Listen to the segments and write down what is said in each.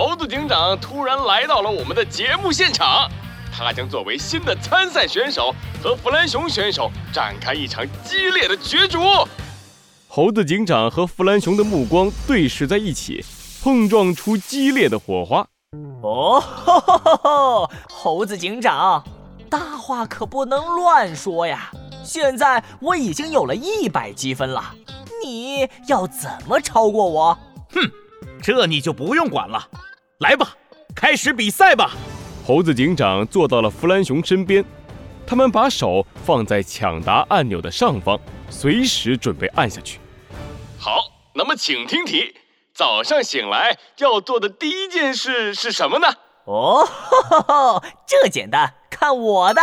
猴子警长突然来到了我们的节目现场，他将作为新的参赛选手和弗兰熊选手展开一场激烈的角逐。猴子警长和弗兰熊的目光对视在一起，碰撞出激烈的火花。哦，吼吼吼吼！猴子警长，大话可不能乱说呀！现在我已经有了一百积分了，你要怎么超过我？哼，这你就不用管了。来吧，开始比赛吧！猴子警长坐到了弗兰熊身边，他们把手放在抢答按钮的上方，随时准备按下去。好，那么请听题：早上醒来要做的第一件事是什么呢？哦，这简单，看我的！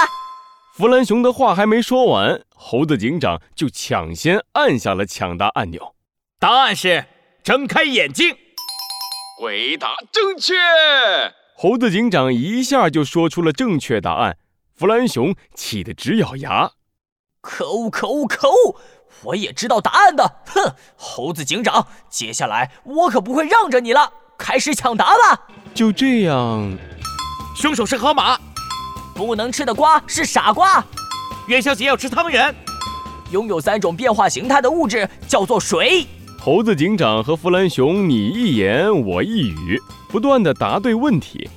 弗兰熊的话还没说完，猴子警长就抢先按下了抢答按钮。答案是睁开眼睛。回答正确，猴子警长一下就说出了正确答案。弗兰熊气得直咬牙：“可恶，可恶，可恶！我也知道答案的。哼，猴子警长，接下来我可不会让着你了。开始抢答吧。”就这样，凶手是河马，不能吃的瓜是傻瓜，元宵节要吃汤圆，拥有三种变化形态的物质叫做水。猴子警长和弗兰熊你一言我一语，不断的答对问题。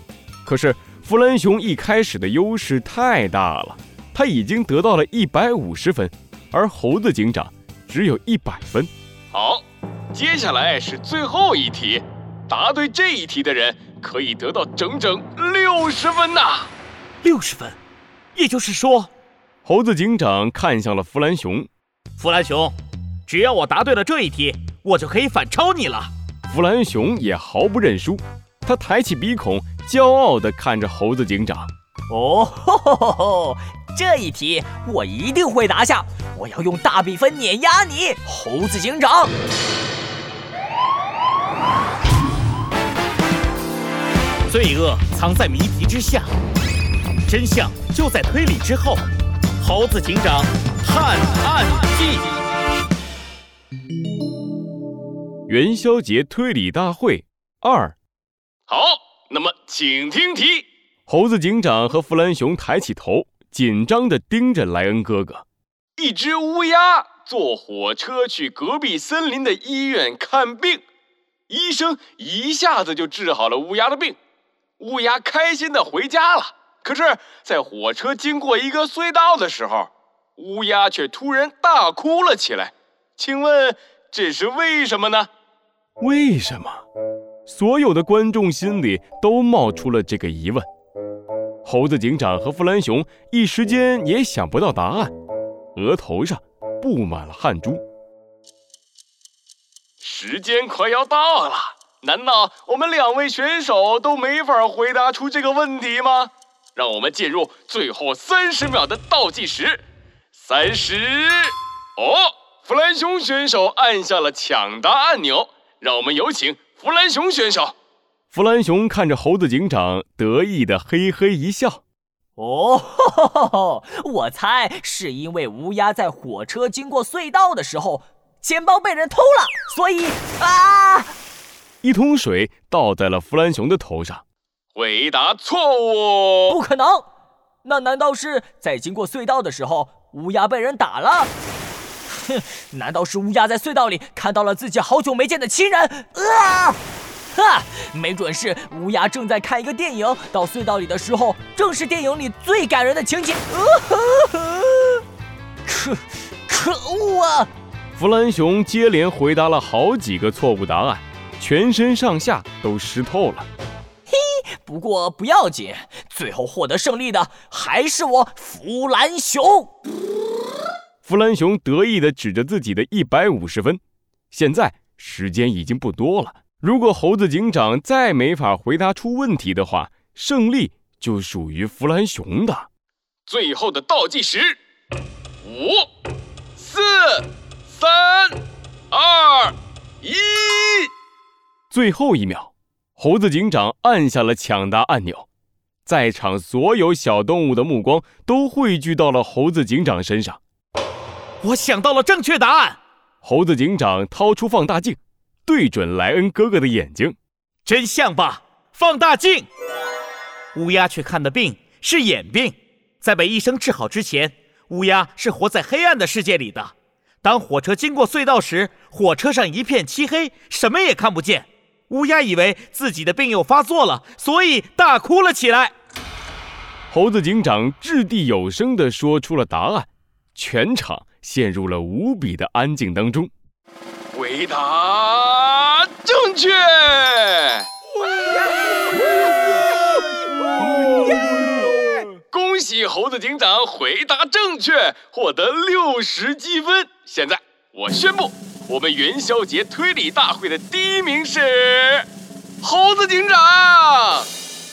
可是弗兰熊一开始的优势太大了，他已经得到了一百五十分，而猴子警长只有一百分。好，接下来是最后一题，答对这一题的人可以得到整整六十分呐！六十分，也就是说，猴子警长看向了弗兰熊，弗兰熊，只要我答对了这一题。我就可以反超你了。弗兰熊也毫不认输，他抬起鼻孔，骄傲地看着猴子警长。哦，吼吼吼吼！这一题我一定会拿下，我要用大比分碾压你，猴子警长。罪恶藏在谜题之下，真相就在推理之后。猴子警长探案记。元宵节推理大会二，好，那么请听题。猴子警长和弗兰熊抬起头，紧张地盯着莱恩哥哥。一只乌鸦坐火车去隔壁森林的医院看病，医生一下子就治好了乌鸦的病，乌鸦开心地回家了。可是，在火车经过一个隧道的时候，乌鸦却突然大哭了起来。请问这是为什么呢？为什么？所有的观众心里都冒出了这个疑问。猴子警长和弗兰熊一时间也想不到答案，额头上布满了汗珠。时间快要到了，难道我们两位选手都没法回答出这个问题吗？让我们进入最后三十秒的倒计时。三十，哦，弗兰熊选手按下了抢答按钮。让我们有请弗兰熊选手。弗兰熊看着猴子警长，得意的嘿嘿一笑。哦，我猜是因为乌鸦在火车经过隧道的时候，钱包被人偷了，所以啊！一桶水倒在了弗兰熊的头上。回答错误。不可能，那难道是在经过隧道的时候，乌鸦被人打了？哼，难道是乌鸦在隧道里看到了自己好久没见的亲人？啊，哈，没准是乌鸦正在看一个电影，到隧道里的时候，正是电影里最感人的情节。可，可恶啊！弗兰熊接连回答了好几个错误答案，全身上下都湿透了。嘿，不过不要紧，最后获得胜利的还是我弗兰熊。弗兰熊得意地指着自己的一百五十分，现在时间已经不多了。如果猴子警长再没法回答出问题的话，胜利就属于弗兰熊的。最后的倒计时：五、四、三、二、一。最后一秒，猴子警长按下了抢答按钮，在场所有小动物的目光都汇聚到了猴子警长身上。我想到了正确答案。猴子警长掏出放大镜，对准莱恩哥哥的眼睛。真相吧，放大镜。乌鸦去看的病是眼病，在被医生治好之前，乌鸦是活在黑暗的世界里的。当火车经过隧道时，火车上一片漆黑，什么也看不见。乌鸦以为自己的病又发作了，所以大哭了起来。猴子警长掷地有声地说出了答案，全场陷入了无比的安静当中。回答正确！恭喜猴子警长回答正确，获得六十积分。现在我宣布，我们元宵节推理大会的第一名是猴子警长。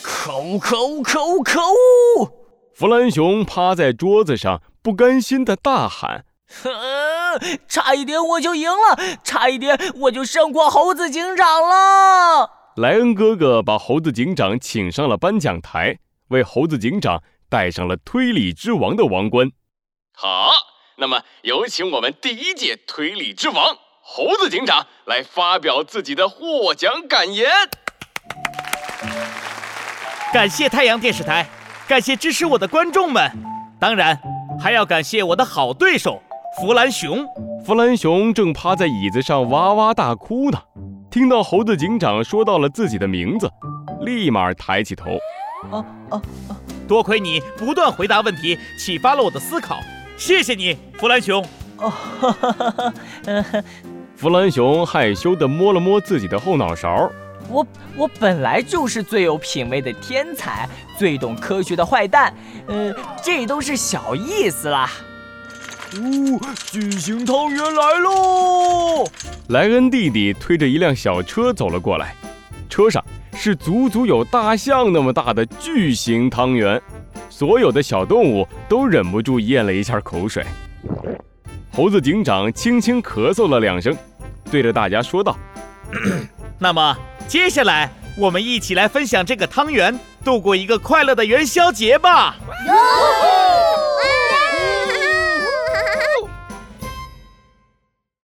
可恶！可恶！可恶！可恶！弗兰熊趴在桌子上，不甘心的大喊：“ 差一点我就赢了，差一点我就胜过猴子警长了！”莱恩哥哥把猴子警长请上了颁奖台，为猴子警长戴上了推理之王的王冠。好，那么有请我们第一届推理之王猴子警长来发表自己的获奖感言。感谢太阳电视台，感谢支持我的观众们，当然还要感谢我的好对手弗兰熊。弗兰熊正趴在椅子上哇哇大哭呢，听到猴子警长说到了自己的名字，立马抬起头。啊啊啊！多亏你不断回答问题，启发了我的思考，谢谢你，弗兰熊。哦，哈哈哈哈弗兰熊害羞地摸了摸自己的后脑勺。我我本来就是最有品味的天才，最懂科学的坏蛋，呃，这都是小意思啦。哦，巨型汤圆来喽！莱恩弟弟推着一辆小车走了过来，车上是足足有大象那么大的巨型汤圆，所有的小动物都忍不住咽了一下口水。猴子警长轻轻咳嗽了两声，对着大家说道：“ 那么。”接下来，我们一起来分享这个汤圆，度过一个快乐的元宵节吧！